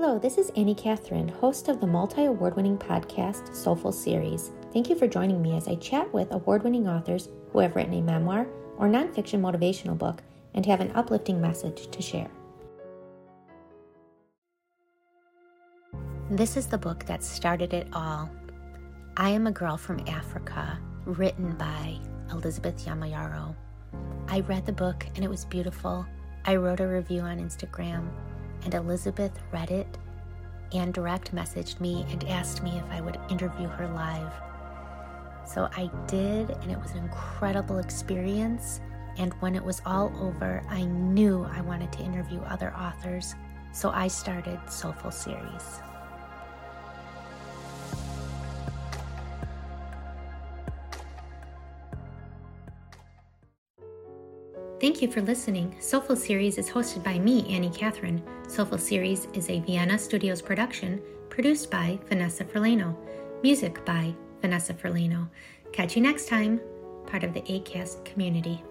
Hello, this is Annie Catherine, host of the multi award winning podcast Soulful Series. Thank you for joining me as I chat with award winning authors who have written a memoir or nonfiction motivational book and have an uplifting message to share. This is the book that started it all. I Am a Girl from Africa, written by Elizabeth Nyamayaro. I read the book and it was beautiful. I wrote a review on Instagram and Elizabeth read it and direct messaged me and asked me if I would interview her live. So I did, and it was an incredible experience. And when it was all over, I knew I wanted to interview other authors. So I started Soulful Series. Thank you for listening. Soulful Series is hosted by me, Annie Catherine. Soulful Series is a Vienna Studios production produced by Vanessa Ferlano. Music by Vanessa Ferlano. Catch you next time, part of the ACAST community.